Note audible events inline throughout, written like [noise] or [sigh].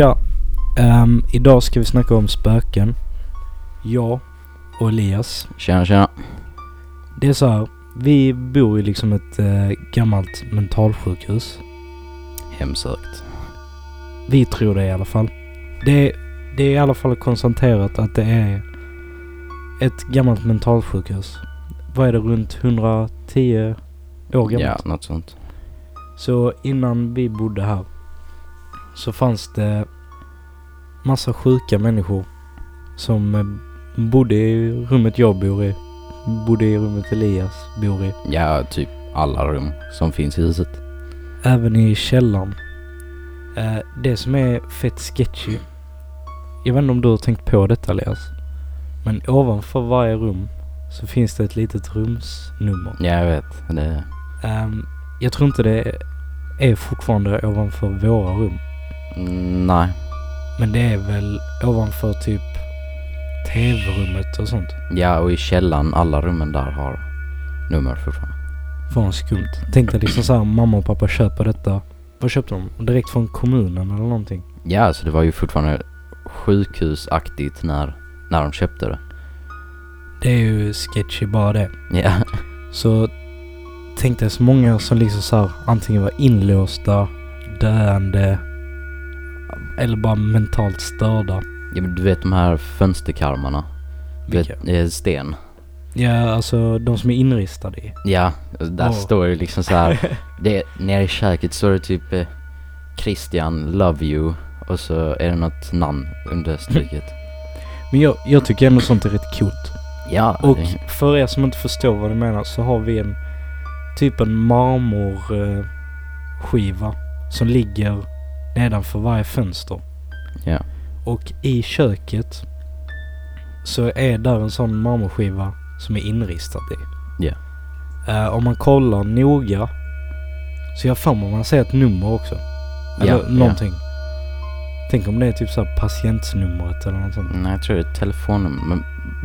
Tja! Ehm, idag ska vi snacka om spöken. Jag och Elias. Tjena tjena. Det är så här, vi bor i liksom ett eh, gammalt mentalsjukhus. Hemsökt. Vi tror det i alla fall. Det, det är i alla fall konstaterat att det är ett gammalt mentalsjukhus. Vad är det, runt 110 år gammalt? Ja, något sånt. Så innan vi bodde här så fanns det massa sjuka människor som eh, bodde i rummet jag bor i. Bodde i rummet Elias bor i. Ja, typ alla rum som finns i huset. Även i källaren. Eh, det som är fett sketchy. Jag vet inte om du har tänkt på detta Elias. Men ovanför varje rum så finns det ett litet rumsnummer. Ja, jag vet. Det, Ehm, jag tror inte det är fortfarande ovanför våra rum. Mm, nej. Men det är väl ovanför typ tv-rummet och sånt. Ja, och i källaren, alla rummen där har nummer fortfarande. Fan skumt. Tänk dig liksom såhär mamma och pappa köper detta. Vad köpte de? Direkt från kommunen eller någonting? Ja, så det var ju fortfarande sjukhusaktigt när, när de köpte det. Det är ju sketchy bara det. Ja, Så tänk dig så många som liksom såhär antingen var inlåsta, döende eller bara mentalt störda. ja men du vet de här fönsterkarmarna? Du Vilka? vet, eh, sten. Ja, alltså de som är inristade i. Ja, där Åh. står det liksom så här. [laughs] det, nere i köket står det typ eh, Christian, love you. Och så är det något namn understruket. [laughs] Men jag, jag tycker ändå sånt är rätt coolt. Ja, Och det, för er som inte förstår vad du menar så har vi en typ en marmorskiva eh, som ligger nedanför varje fönster. ja. Och i köket så är där en sån marmorskiva som är inristad i. Ja. Eh, om man kollar noga så jag får man ser ett nummer också. Eller Ja, ja. någonting. Tänk om det är typ så här patientnumret eller något sånt. Nej, jag tror det är ett telefonnummer, men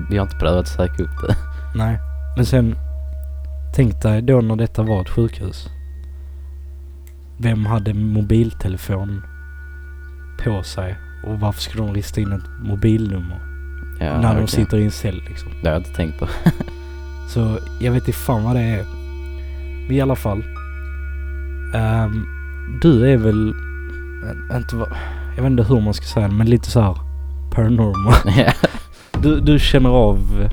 vi har inte prövat att söka upp det. Nej. Men sen, tänk dig då när detta var ett sjukhus. Vem hade mobiltelefon på sig? Och varför skulle de rista in ett mobilnummer? Ja, när de verkligen. sitter i en cell liksom. Det har jag inte tänkt på. [laughs] Så jag vet inte fan vad det är. Men i alla fall. ehm, du är väl, inte jag vet inte hur man ska säga det, men lite så här paranormal. [laughs] Du, du känner av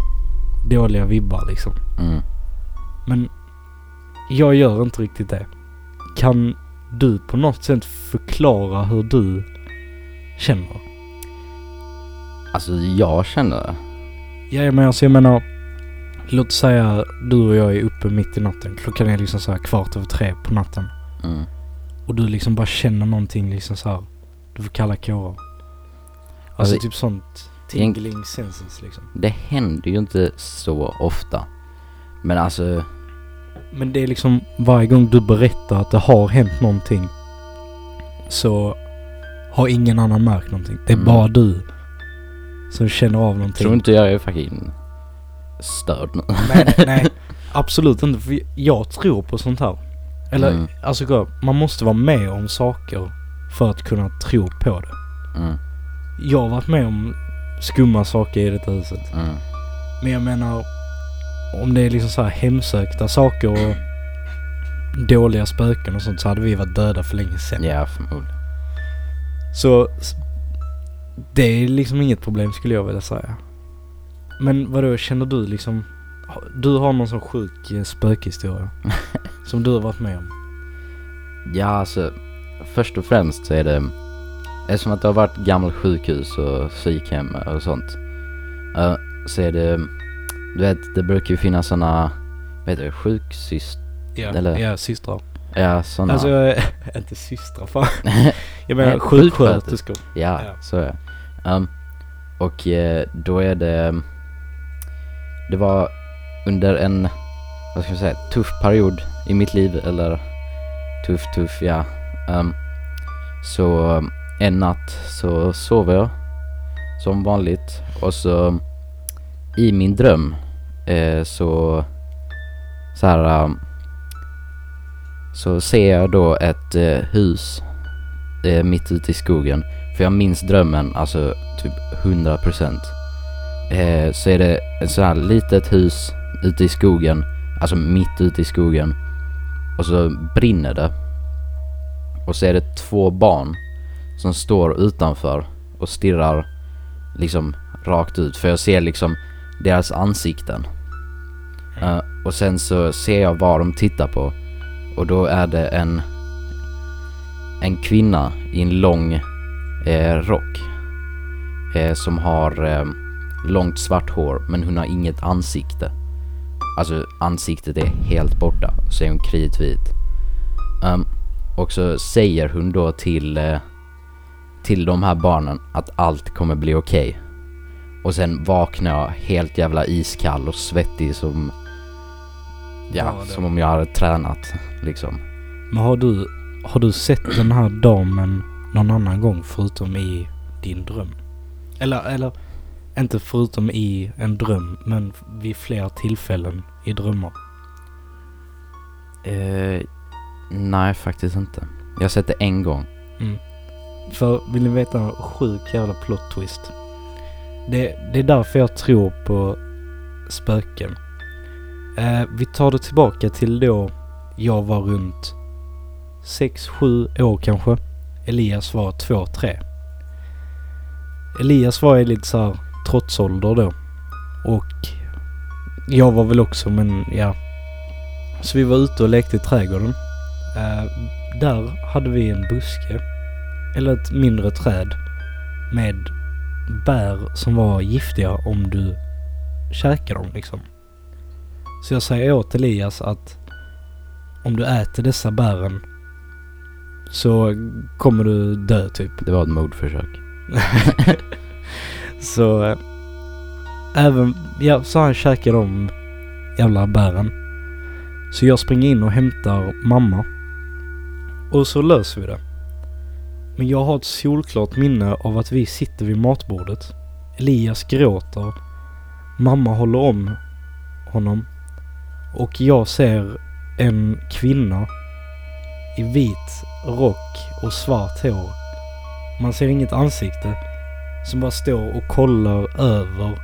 dåliga vibbar liksom. Mm. Men jag gör inte riktigt det. Kan du på något sätt förklara hur du känner? Alltså, jag känner. Ja, men alltså jag menar. Låt säga du och jag är uppe mitt i natten. Klockan är liksom så här kvart över tre på natten. Mm. Och du liksom bara känner någonting liksom så här. Du får kalla kårar. Alltså Alltså, typ sånt tingling senses liksom. Det händer ju inte så ofta. Men alltså, Men det är liksom varje gång du berättar att det har hänt någonting. Så har ingen annan märkt någonting. Det är Mm. bara du som känner av någonting. tror inte jag är fucking störd nu. Nej, [laughs] nej. Absolut inte. För jag tror på sånt här. Eller Mm. alltså man måste vara med om saker för att kunna tro på det. Mm. Jag har varit med om skumma saker i detta huset. Mm. Men jag menar om det är liksom så här hemsökta saker och dåliga spöken och sånt så hade vi varit döda för länge sedan. Ja, förmodligen. Så det är liksom inget problem skulle jag vilja säga. Men vadå, känner du liksom... Du har någon sån sjuk eh, spökhistoria [laughs] som du har varit med om? Ja, alltså, först och främst så är det, eftersom att det har varit gammalt sjukhus och psykhem och sånt, så är det, du vet, det brukar ju finnas såna, vad heter det, sjuksyster, Ja, Eller- ja systrar. ja såna. Alltså, jag [laughs] är- inte systrar fan. [laughs] Jag menar sjuksköterskor. Ja, Ja. så är det. Um, och eh, då är det... Det var under en, vad ska jag säga, tuff period i mitt liv. Eller tuff, tuff, ja. Um, så en natt så sov jag som vanligt. Och så i min dröm eh, så så här um, så ser jag då ett eh, hus eh, mitt ute i skogen. För jag minns drömmen, alltså typ 100%. Eh, så är det ett sånt här litet hus ute i skogen, alltså mitt ute i skogen. Och så brinner det. Och så är det två barn som står utanför och stirrar liksom rakt ut. För jag ser liksom deras ansikten. Eh, och sen så ser jag vad de tittar på. Och då är det en, en kvinna i en lång eh, rock. Eh, som har eh, långt svart hår men hon har inget ansikte. Alltså ansiktet är helt borta. Så är hon kritvit. Um, och så säger hon då till, eh, till de här barnen att allt kommer bli okej. Och sen vaknar jag helt jävla iskall och svettig som... Ja, Ja, som om jag hade tränat liksom. Men har du, har du sett den här damen någon annan gång förutom i din dröm? Eller, eller inte förutom i en dröm, men vid fler tillfällen i drömmar. Eh, nej, faktiskt inte. Jag har sett det en gång. För vill ni veta en sjuk jävla plot twist? Det, det är därför jag tror på spöken. Eh, vi tar det tillbaka till då jag var runt 6-7 år kanske. Elias var 2-3. Elias var i lite så här trotsålder då. Och jag var väl också men ja. Så vi var ute och lekte i trädgården. Eh, där hade vi en buske eller ett mindre träd med bär som var giftiga om du käkar dem liksom. Så jag säger åt Elias att om du äter dessa bären så kommer du dö typ. Det var ett mordförsök. [laughs] så eh, även, ja så han käkar de jävla bären. Så jag springer in och hämtar mamma. Och så löser vi det. Men jag har ett solklart minne av att vi sitter vid matbordet. Elias gråter. Mamma håller om honom. Och jag ser en kvinna i vit rock och svart hår. Man ser inget ansikte. Som bara står och kollar över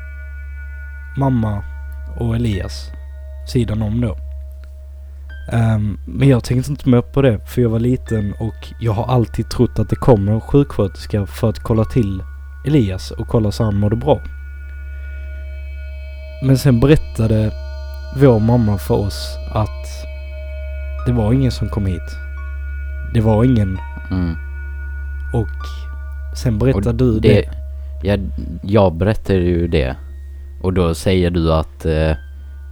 mamma och Elias sidan om då. Ehm, men jag tänkte inte mer på det för jag var liten och jag har alltid trott att det kommer en sjuksköterska för att kolla till Elias och kolla så han mådde bra. Men sen berättade vår mamma för oss att det var ingen som kom hit. Det var ingen Mm. och sen berättade Och du det. det, ja, jag berättar ju det. Och då säger du att eh,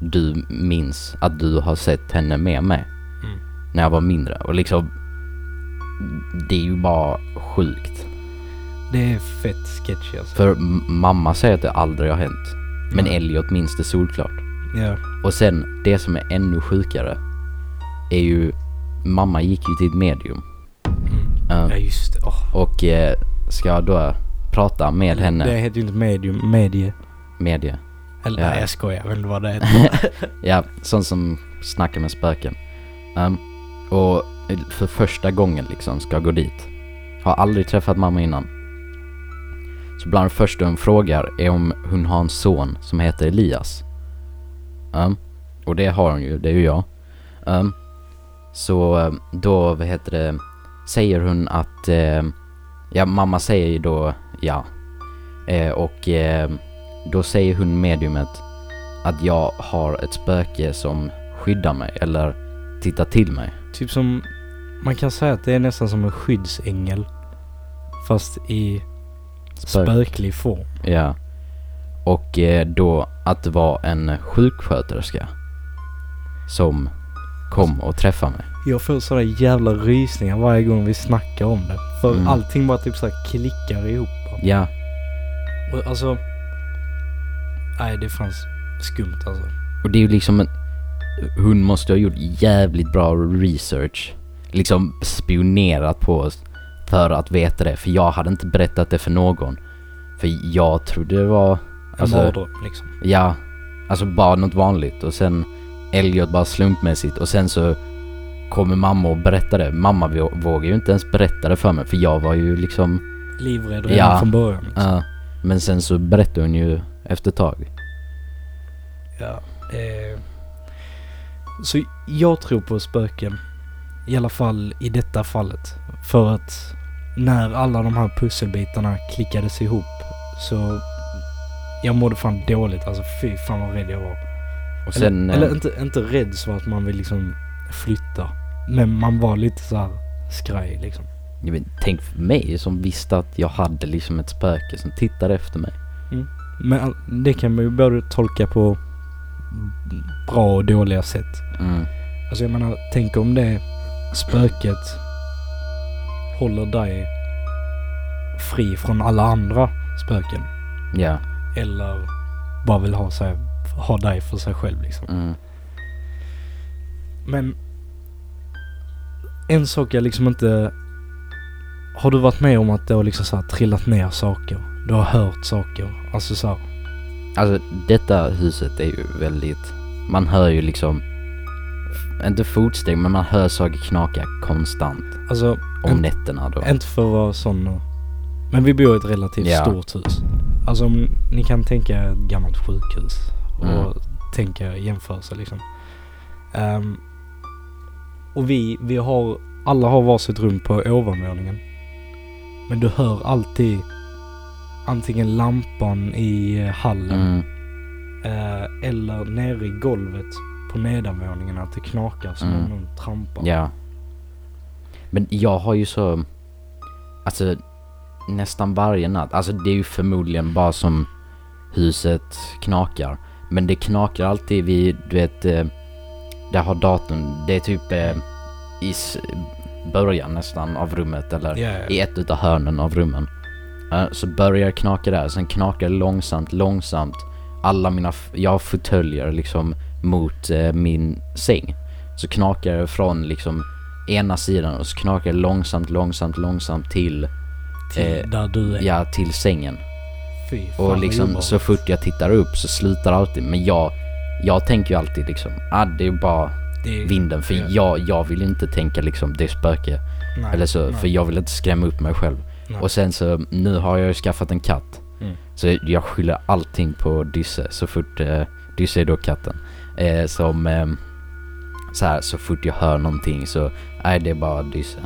du minns att du har sett henne med mig. Mm. När jag var mindre. Och liksom, det är ju bara sjukt. Det är fett sketchy alltså. För mamma säger att det aldrig har hänt. Men Nej. Elliot minns det solklart. Ja. Och sen, det som är ännu sjukare är ju, mamma gick ju till ett medium. Mm. Eh, Ja just det. Åh. och eh, ska då prata med henne, Det heter ju inte medium, medie. medie. Eller Ja. nej jag skojar, inte vad det heter. [laughs] Ja, sån som snackar med spöken. Ehm, och för första gången liksom ska gå dit. Har aldrig träffat mamma innan. Så bland det första hon frågar är om hon har en son som heter Elias. Ehm, och det har hon ju, det är ju jag. Ehm, så då, vad heter det, säger hon att, eh, ja mamma säger ju då ja. Eh, och eh, då säger hon mediumet att jag har ett spöke som skyddar mig eller tittar till mig. typ som, man kan säga att det är nästan som en skyddsängel. Fast i Spök. spöklig form. Ja. Och eh, då att det var en sjuksköterska som kom och träffade mig. Jag får sådana jävla rysningar varje gång vi snackar om det. För Mm. allting bara typ så här klickar ihop. Ja, Och alltså... Nej det fanns skumt alltså. och det är ju liksom en, hon måste ha gjort jävligt bra research. Liksom spionerat på oss för att veta det. För jag hade inte berättat det för någon. För jag trodde det var, En alltså, mardröm liksom. ja, alltså bara något vanligt. Och sen Elliot bara slumpmässigt och sen så kommer mamma och berättar det. Mamma vå- vågar ju inte ens berätta det för mig för jag var ju liksom, Livrädd redan Ja. från början. Liksom. ja. Men sen så berättade hon ju efter ett tag. Ja. Eh, så jag tror på spöken. I alla fall i detta fallet. För att när alla de här pusselbitarna klickades ihop så jag mådde fan dåligt. Alltså fy fan vad rädd jag var. Sen... eller eh, eller inte, inte rädd så att man vill liksom flytta. Men man var lite så här skraj liksom. jag vet, tänk för mig som visste att jag hade liksom ett spöke som tittade efter mig. Men det kan man ju både tolka på bra och dåliga sätt. Mm. Alltså jag menar, tänk om det spöket håller dig fri från alla andra spöken. Ja. Eller bara vill ha, sig, ha dig för sig själv liksom. Mm. Men en sak jag liksom inte... Har du varit med om att det har liksom så trillat ner saker? Du har hört saker? Alltså så här, Alltså detta huset är ju väldigt, man hör ju liksom, inte fotsteg men man hör saker knaka konstant alltså om En- nätterna då. Inte för att vara sån och- Men vi bor i ett relativt Ja. stort hus. Alltså om ni kan tänka ett gammalt sjukhus och Mm. tänka jämförelse liksom. Ehm, och vi, vi har, alla har varsitt rum på ovanvåningen. Men du hör alltid antingen lampan i eh, hallen Mm. eh, eller nere i golvet på nedanvåningen att det knakar som Mm. om någon trampar. Ja. Men jag har ju så, alltså nästan varje natt, alltså det är ju förmodligen bara som huset knakar. Men det knakar alltid vid, du vet, eh, där har datorn, det är typ eh, i början nästan av rummet eller ja. i ett utav hörnen av rummen. Eh, så börjar det knaka där, sen knakar det långsamt, långsamt. Alla mina, jag har fåtöljer liksom mot eh, min säng. Så knakar det från liksom ena sidan och så knakar det långsamt, långsamt, långsamt till, Till eh, där du är. ja, till sängen. Fy fan Och liksom så fort jag tittar upp så slutar det alltid. Men jag, jag tänker ju alltid liksom, ah det är bara Det är- vinden. För Ja. jag, jag vill inte tänka liksom det är spöke. nej, Eller så, nej, för jag vill inte skrämma upp mig själv. Nej. Och sen så, nu har jag ju skaffat en katt. Mm. Så jag skyller allting på Dysse så fort, eh, Dysse är då katten. Eh, som, eh, så här, så fort jag hör någonting så, nej det är bara Dysse.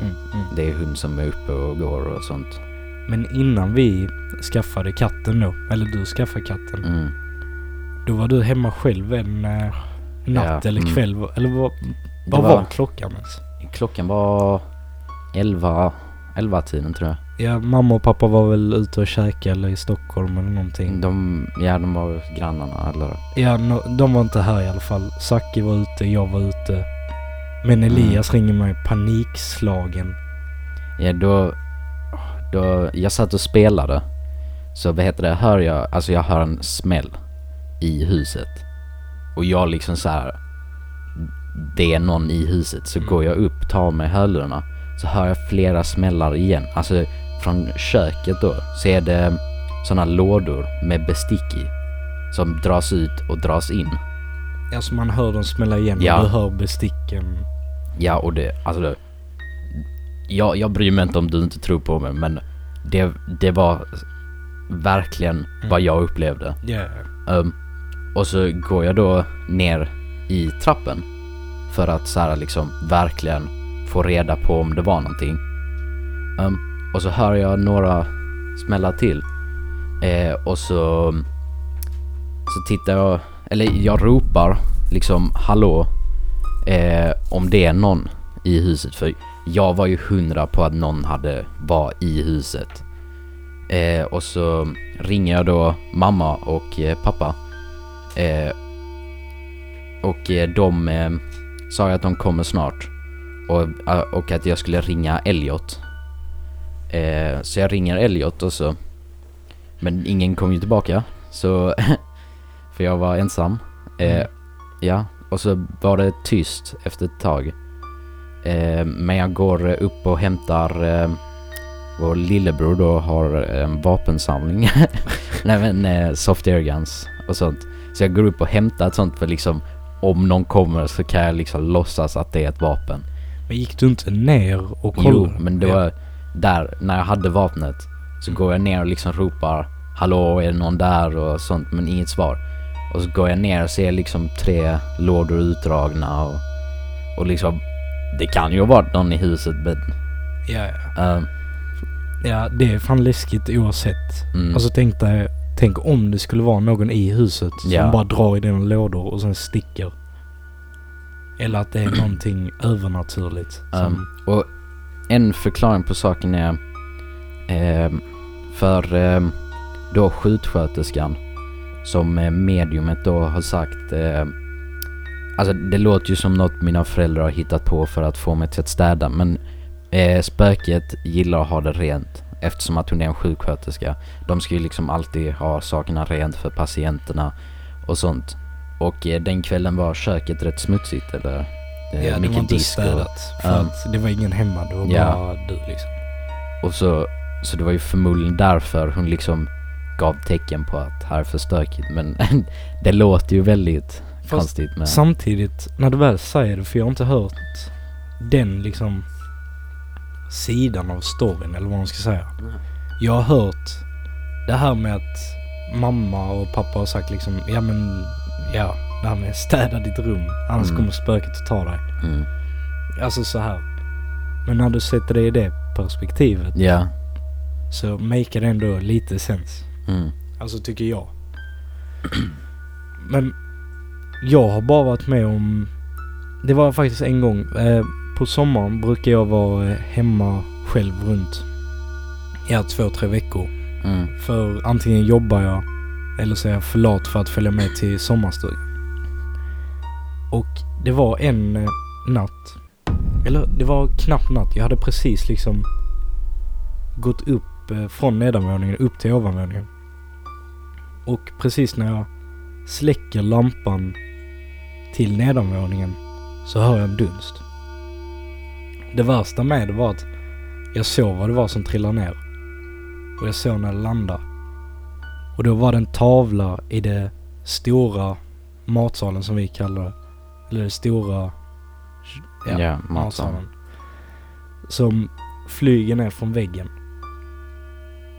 Mm, mm. Det är hon som är uppe och går och sånt. Men innan vi skaffade katten då, eller du skaffade katten, Mm. då var du hemma själv en eh, natt Ja, eller mm. kväll, eller vad, vad var, var, klockan ens? klockan var 11, 11 tiden tror jag. Ja, mamma och pappa var väl ute och käkade eller i Stockholm eller någonting. De, ja de var grannarna eller, Ja, no, de var inte här i alla fall. Saki var ute, jag var ute. Men Elias ringer mig panikslagen. ja då, då, jag satt och spelade. Så vad heter det, hör jag, alltså jag hör en smäll i huset. Och jag liksom så här. Det är någon i huset. Så Mm. går jag upp, tar mig hörlurarna. Så hör jag flera smällar igen. Alltså från köket då. Så är det sådana lådor med bestick i. Som dras ut och dras in. Alltså man hör dem smälla igen Ja. och du hör besticken. Ja och det, alltså det, jag, jag bryr mig inte om du inte tror på mig men det, det var verkligen vad jag upplevde. Ja. Um, och så går jag då ner i trappen för att så här liksom verkligen få reda på om det var någonting. Um, och så hör jag några smälla till. Eh, och så, så tittar jag, eller jag ropar liksom hallå eh, om det är någon i huset. För jag var ju hundra på att någon hade var i huset. Eh, och så ringer jag då mamma och eh, pappa. Eh, och eh, de eh, sa att de kommer snart. Och, eh, och att jag skulle ringa Elliot. Eh, så jag ringer Elliot och så. Men ingen kom ju tillbaka. Så, [laughs] för jag var ensam. Eh, Mm. Ja, och så var det tyst efter ett tag. Eh, men jag går upp och hämtar eh, vår lillebror då har en vapensamling. [laughs] Nej men eh, soft air guns och sånt. Så jag går upp och hämtar ett sånt för liksom om någon kommer så kan jag liksom låtsas att det är ett vapen. Men gick du inte ner och Jo, kollade? men det var där, när jag hade vapnet så går jag ner och liksom ropar Hallå, är det någon där? och sånt, men inget svar. Och så går jag ner och ser liksom tre lådor utdragna och, och liksom Det kan ju ha varit någon i huset men... Ja, ja. eh, ja, det är fan läskigt oavsett. mm, Och så tänkte jag, tänk om det skulle vara någon i huset som Ja. bara drar i dina lådor och sen sticker. Eller att det är någonting övernaturligt. Som, Um, och en förklaring på saken är eh, för eh, då sjuksköterskan, som eh, mediumet då har sagt eh, Alltså det låter ju som något mina föräldrar har hittat på för att få mig till att städa men eh, spöket gillar att ha det rent eftersom att hon är en sjuksköterska. De ska ju liksom alltid ha sakerna rent för patienterna och sånt. Och eh, den kvällen var köket rätt smutsigt eller eh, ja, det mycket var inte disk och- städat. För Ja. att det var ingen hemma, det var Ja. bara du liksom. Och så, så det var ju förmodligen därför hon liksom gav tecken på att här är för stökigt. Men [laughs] det låter ju väldigt Fast konstigt med... Samtidigt, när du väl säger det, för jag har inte hört den liksom sidan av storyn eller vad man ska säga. Jag har hört det här med att mamma och pappa har sagt liksom, ja men, ja, det här med städa ditt rum, annars Mm. kommer spöket att ta dig. Mm. Alltså så här. Men när du sätter det i det perspektivet Ja. så make det ändå lite sens. Mm. Alltså tycker jag. Men jag har bara varit med om... Det var faktiskt en gång. Eh, på sommaren brukar jag vara eh, hemma själv runt ja, två, tre veckor. Mm. För antingen jobbar jag eller så är jag för lat för att följa med till sommarstugan. Och det var en eh, natt. Eller det var knappt natt. Jag hade precis liksom gått upp eh, från nedanvåningen upp till ovanvåningen. Och precis när jag släcker lampan till nedanvåningen så hör jag en dunst. Det värsta med det var att jag såg vad det var som trillade ner. Och jag såg när det landade. Och då var det en tavla i det stora matsalen som vi kallar det. Eller det stora... Ja, matsalen. Som flyger ner från väggen.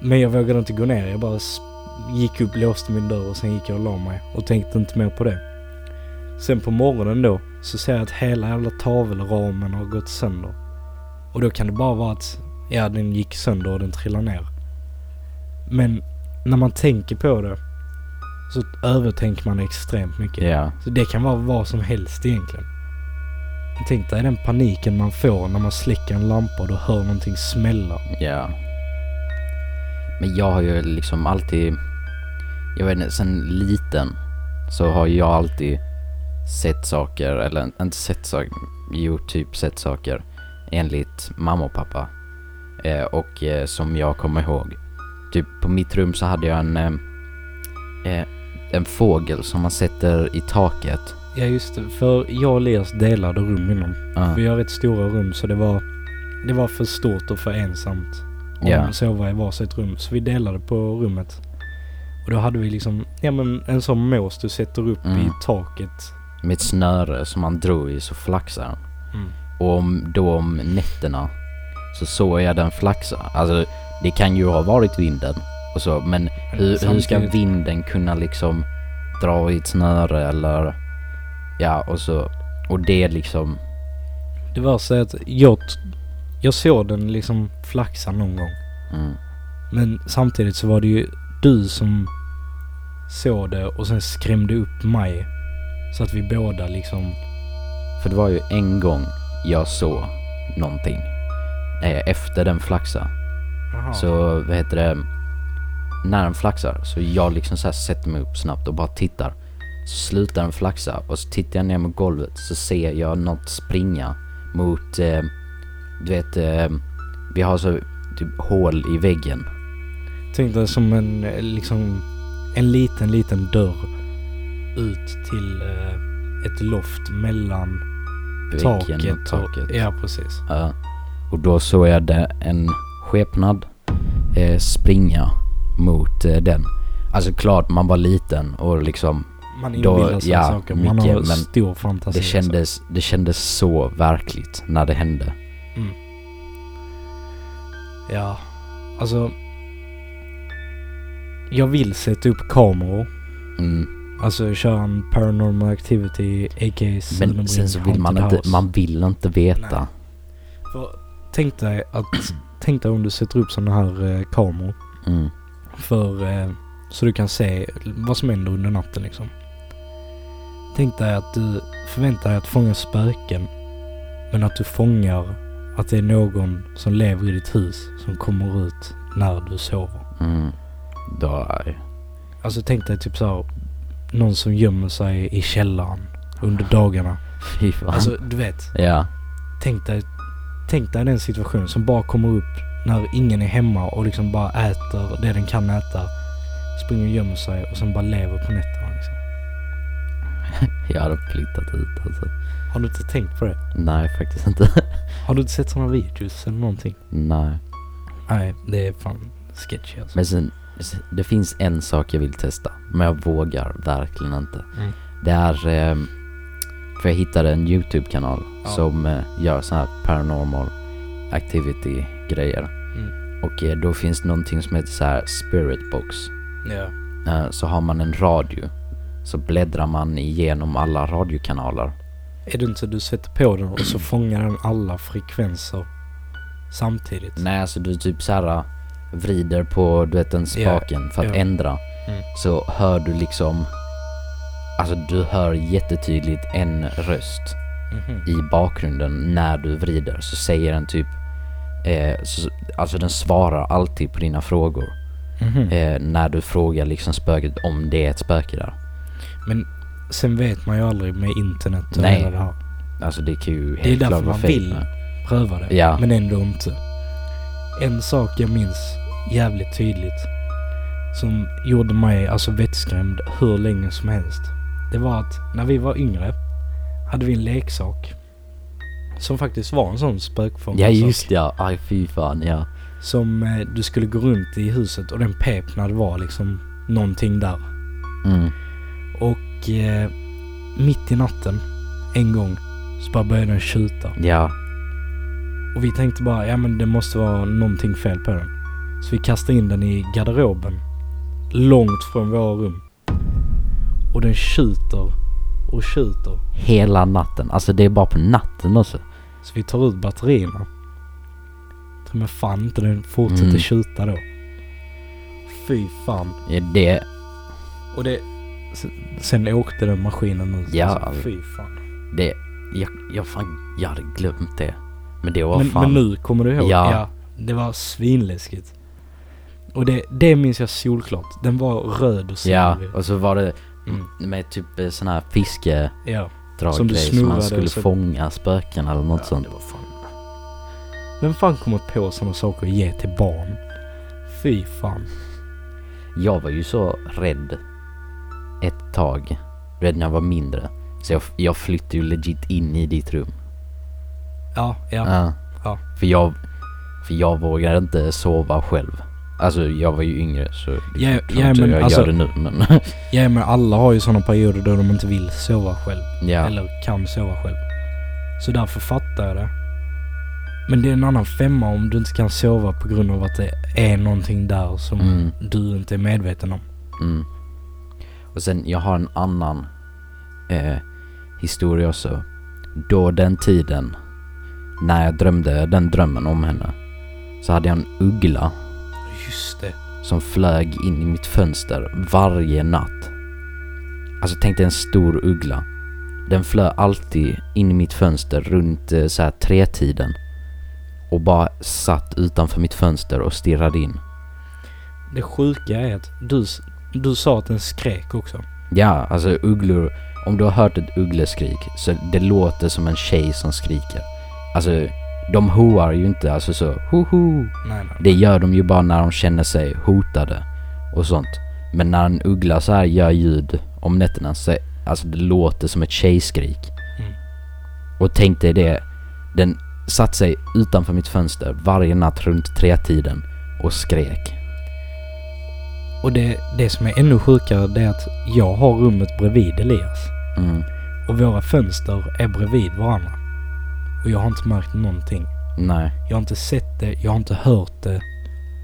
Men jag vågade inte gå ner. Jag bara gick upp, låste min dörr och sen gick jag och la mig. Och tänkte inte mer på det. Sen på morgonen då så ser jag att hela jävla tavelramen har gått sönder. Och då kan det bara vara att, ja den gick sönder och den trillade ner. Men när man tänker på det så övertänker man extremt mycket. Ja. Så det kan vara vad som helst egentligen. Tänk dig den paniken man får när man släcker en lampa och du hör någonting smälla. Ja. Men jag har ju liksom alltid, jag vet inte, sen liten så har jag alltid sett saker, eller inte sett saker, jo typ sett saker enligt mamma och pappa. Eh, och eh, som jag kommer ihåg. Typ på mitt rum så hade jag en, eh, eh, en fågel som man sätter i taket. Ja just det, för jag och Elias delade rum innan. Ja. Vi har rätt stora rum så det var, det var för stort och för ensamt. Om Ja. sova i varsitt rum. Så vi delade på rummet. Och då hade vi liksom, ja men en sån mås du sätter upp Mm. i taket. Med ett snöre som man drog i så flaxar den. Mm. Och om, då om nätterna så såg jag den flaxa. Alltså det kan ju ha varit vinden och så men hur, hur ska vinden kunna liksom dra i ett snöre eller ja och så och det liksom Det värsta är att jag, jag såg den liksom flaxa någon gång. mm, Men samtidigt så var det ju du som såg det och sen skrämde upp mig. Så att vi båda liksom... för det var ju en gång jag såg någonting eh, efter den flaxa. Aha. Så vad heter det? När den flaxar så jag liksom så sätter mig upp snabbt och bara tittar. Så slutar den flaxa och så tittar jag ner mot golvet så ser jag något springa mot, eh, du vet, eh, vi har så typ hål i väggen. Tänk dig som en eh, liksom... En liten, liten dörr ut till eh, ett loft mellan Väggen taket och taket. ja, precis. Ja. Och då såg jag det, en skepnad eh, springa mot eh, den. Alltså klart man var liten och liksom Man Då- inbillar sig ja, saker. Man mycket, har men stor fantasi. Det kändes, det kändes så verkligt när det hände. Mm. Ja, alltså. Jag vill sätta upp kameror. Mm. Alltså köra en paranormal activity, a.k.a. Men sen så vill man inte, man vill inte veta. För, tänk dig att, [clears throat] tänk dig om du sätter upp sådana här eh, kameror. Mm. För, eh, så du kan se vad som händer under natten liksom. Tänk dig att du förväntar dig att fånga spöken. Men att du fångar att det är någon som lever i ditt hus som kommer ut när du sover. Mm. Då, Alltså tänk dig typ så här, någon som gömmer sig i källaren under dagarna. fy fan. Alltså du vet, ja. tänk dig, tänk dig den situationen som bara kommer upp när ingen är hemma och liksom bara äter det den kan äta. Springer och gömmer sig och sen bara lever på nätterna liksom. [laughs] Jag hade flyttat ut alltså. Har du inte tänkt på det? Nej, faktiskt inte. [laughs] Har du inte sett sådana videos eller någonting? Nej. Nej, det är fan sketchy alltså. Men sen, det finns en sak jag vill testa. Men jag vågar verkligen inte. Mm. Det är, eh, för jag hittade en YouTube-kanal Ja. som eh, gör så här paranormal activity grejer. Mm. Och eh, då finns det någonting som heter så här spirit box. Ja. Eh, så har man en radio. Så bläddrar man igenom alla radiokanaler. Är det inte så du sätter på den och så [clears throat] fångar den alla frekvenser samtidigt? Nej, alltså du typ så här vrider på du vet den spaken för att ja. ändra. Mm. Så hör du liksom, alltså du hör jättetydligt en röst Mhm. i bakgrunden när du vrider. Så säger den typ, eh, så, alltså den svarar alltid på dina frågor. Mhm. Eh, när du frågar liksom spöket om det är ett spöke där. Men sen vet man ju aldrig med internet och Nej. hela det här. Alltså det kan ju Det är helt därför man vill. med. Pröva det. Ja. Men ändå inte. En sak jag minns jävligt tydligt. Som gjorde mig alltså vettskrämd hur länge som helst. Det var att när vi var yngre hade vi en leksak. Som faktiskt var en sån spökfångarsak. Ja just ja, aj fy fan ja. Som eh, du skulle gå runt i huset och den pep när det var liksom någonting där. Mm. Och eh, mitt i natten, en gång, så bara började den tjuta. Ja. Och vi tänkte bara, ja men det måste vara någonting fel på den. Så vi kastade in den i garderoben. Långt från våra rum. Och den tjuter och tjuter. Hela natten. Alltså det är bara på natten också. Så vi tar ut batterierna. Tror men fan inte den fortsätter Mm. tjuta då. Fy fan. Ja, det, Och det... Sen, åkte den maskinen ut. Ja, Alltså, fy fan. det, jag, jag fan, jag hade glömt det. Men det var Men, fan. men nu kommer du ihåg? Ja. Det var svinläskigt. Och det, det minns jag solklart. Den var röd och Ja, silvrig. och så var det Mm. med typ eh, sån här fiskedraggrej Ja. som, Som man skulle så- fånga spöken eller något ja, sånt. Det var fan... Vem fan kommer på sådana saker att ge till barn? Fy fan. Jag var ju så rädd ett tag. Du vet när jag var mindre. Så jag, jag flyttade ju legit in i ditt rum. Ja, ja. Ja. Ja. För jag, för jag vågade inte sova själv. Alltså jag var ju yngre så det Ja, ja, inte men jag alltså- gör det nu men [laughs] Ja men alla har ju sådana perioder då de inte vill sova själv. ja. Eller kan sova själv. Så därför fattar jag det. Men det är en annan femma om du inte kan sova på grund av att det är någonting där som Mm, du inte är medveten om. mm. Och sen jag har en annan eh, historia också. Då den tiden när jag drömde den drömmen om henne så hade jag en uggla Just det. som flög in i mitt fönster varje natt. Alltså tänk dig en stor uggla. Den flög alltid in i mitt fönster runt eh, så här tretiden. Och bara satt utanför mitt fönster och stirrade in. Det sjuka är att du, du sa att den skrek också. Ja, alltså ugglor. Om du har hört ett uggleskrik så det låter som en tjej som skriker. Alltså, de hoar ju inte alltså så hoho. Nej, nej. Det gör de ju bara när de känner sig hotade och sånt. Men när en uggla så här gör ljud om nätterna så alltså det låter som ett tjejskrik. Mm. Och tänk dig det. Den satt sig utanför mitt fönster varje natt runt tretiden och skrek. Och det, det som är ännu sjukare det är att jag har rummet bredvid Elias. Mm. Och våra fönster är bredvid varandra. Och jag har inte märkt någonting. Nej. Jag har inte sett det, jag har inte hört det.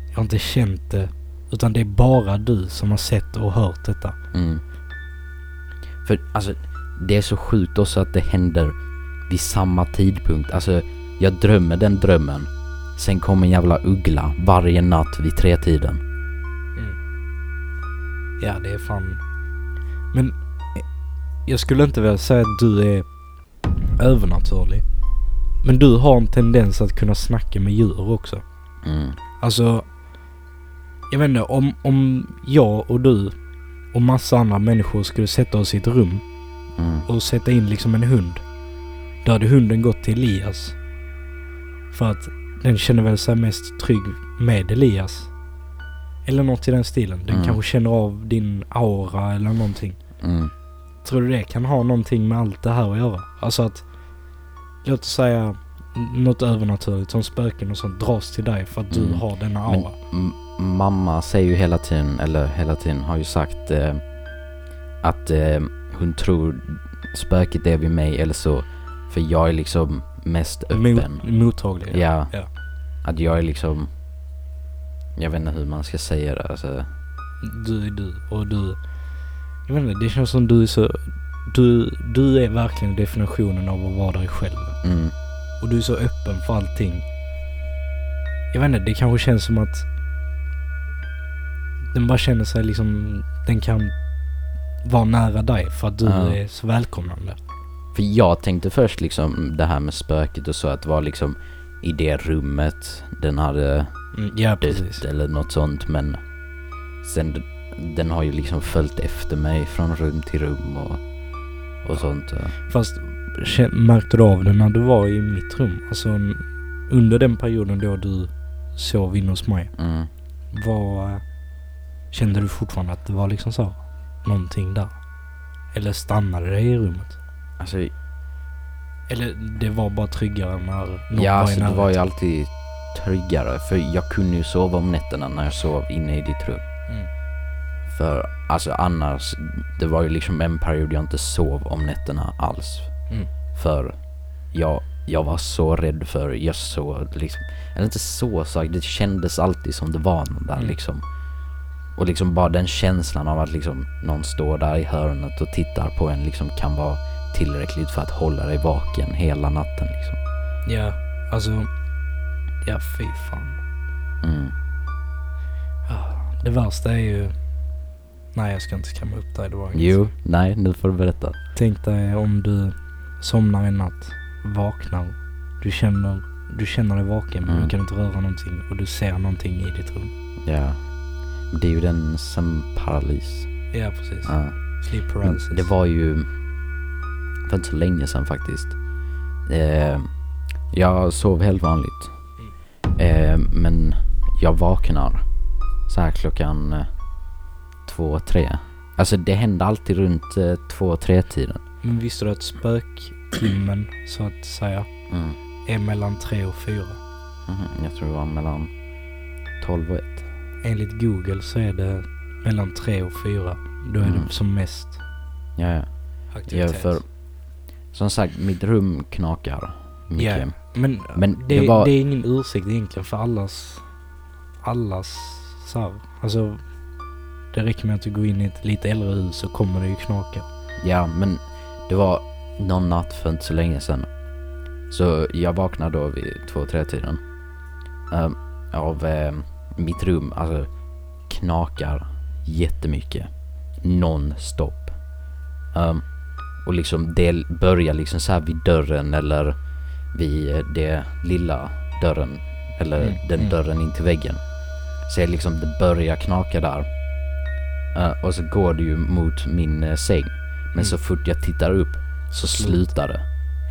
Jag har inte känt det. Utan det är bara du som har sett och hört detta. Mm. För alltså, det är så sjukt också att det händer vid samma tidpunkt. Alltså, jag drömmer den drömmen. Sen kommer en jävla uggla varje natt vid tretiden. Ja, det är fan... Men jag skulle inte vilja säga att du är övernaturlig. Men du har en tendens att kunna snacka med djur också. Mm. Alltså, jag vet inte, om, om jag och du och massa andra människor skulle sätta oss i ett rum Mm. och sätta in liksom en hund. Då hade hunden gått till Elias. För att den känner väl sig mest trygg med Elias. Eller något i den stilen. Den Mm. kanske känner av din aura eller någonting. Mm. Tror du det kan ha någonting med allt det här att göra? Alltså att, låt oss säga något övernaturligt som spöken och sånt dras till dig för att du Mm. har denna Men aura. m- mamma säger ju hela tiden, eller hela tiden har ju sagt eh, att eh, hon tror spöket är vid mig eller så. För jag är liksom mest öppen. Mot, mottaglig. Ja. Ja. Att jag är liksom... Jag vet inte hur man ska säga det. Alltså, Du är du och du... Jag vet inte, det känns som du är så... Du, du är verkligen definitionen av att vara dig själv. Mm, Och du är så öppen för allting. Jag vet inte, det kanske känns som att... Den bara känner sig liksom... Den kan vara nära dig för att du Ja. är så välkomnande. för jag tänkte först liksom det här med spöket och så att det var liksom i det rummet den hade Mm, ja, dött eller något sånt men sen den har ju liksom följt efter mig från rum till rum och, och sånt. Fast märkte du av det när du var i mitt rum? Alltså under den perioden då du sov inne hos mig. Mm. Vad... eh, Kände du fortfarande att det var liksom så? Någonting där? Eller stannade det i rummet? Alltså, Eller det var bara tryggare när någon ja, var alltså det var ju alltid tryggare för jag kunde ju sova om nätterna när jag sov inne i ditt rum. Mm. För alltså annars, det var ju liksom en period jag inte sov om nätterna alls. Mm. För jag, jag var så rädd för, jag såg liksom, eller inte så sagt, det kändes alltid som det var någon där Mm. liksom. Och liksom bara den känslan av att liksom någon står där i hörnet och tittar på en liksom kan vara tillräckligt för att hålla dig vaken hela natten liksom. Ja, alltså... Ja, fy fan. Mm. Ja, Det värsta är ju... Nej, jag ska inte skrämma upp dig. Det var inget. Jo, nej, nu får du berätta. Tänk dig om du somnar en natt, vaknar, du känner, du känner dig vaken men Mm. du kan inte röra någonting och du ser någonting i ditt rum. Ja. Det är ju den sömnparalys. Ja, precis. Ja. Sleep Men paralysis. det var ju för inte så länge sedan faktiskt. Eh, jag sov helt vanligt. Eh, men jag vaknar så här klockan eh, två, tre. Alltså det hände alltid runt eh, två, tre tiden. Men visste du att spöktimmen, så att säga, Mm. är mellan tre och fyra? Mhm, Jag tror det var mellan 12 och 1. Enligt Google så är det mellan tre och fyra. Då är Mm. det som mest Ja, ja. ja, aktivitet. för som sagt mitt rum knakar mycket. Ja, men, Men det, det var- det är ingen ursäkt egentligen för allas, allas så här. Alltså, det räcker med att du går in i ett lite äldre hus så kommer det ju knaka. Ja, men det var någon natt för inte så länge sedan. Så jag vaknade då vid två, tre tiden. Ehm, av ehm, mitt rum, alltså knakar jättemycket. Non-stop. Ehm, och liksom det börjar liksom så här vid dörren eller vid eh, det lilla dörren. Eller Mm, den mm. dörren in till väggen. Så jag liksom det börjar knaka där. Eh, och så går det ju mot min eh, säng. Men Mm. så fort jag tittar upp så Slut. slutar det.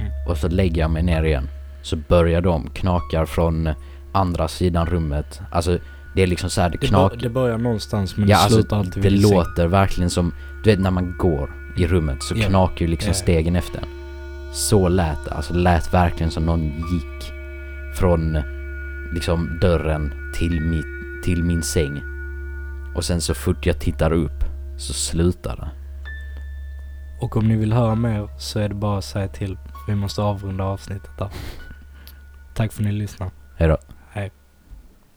Mm. Och så lägger jag mig ner igen. Så börjar de knakar från andra sidan rummet. Alltså det är liksom så här, det Det, knak... bör, det börjar någonstans men ja, det alltså slutar alltid det låter verkligen som, du vet när man går i rummet så Ja. knakar ju liksom Ja. stegen efter en. Så lät det, alltså det lät verkligen som någon gick från liksom dörren till, mitt, till min säng. Och sen så fort jag tittar upp så slutar det. Och om ni vill höra mer så är det bara att säga till. Vi måste avrunda avsnittet där. Tack för att ni lyssnade. Hejdå.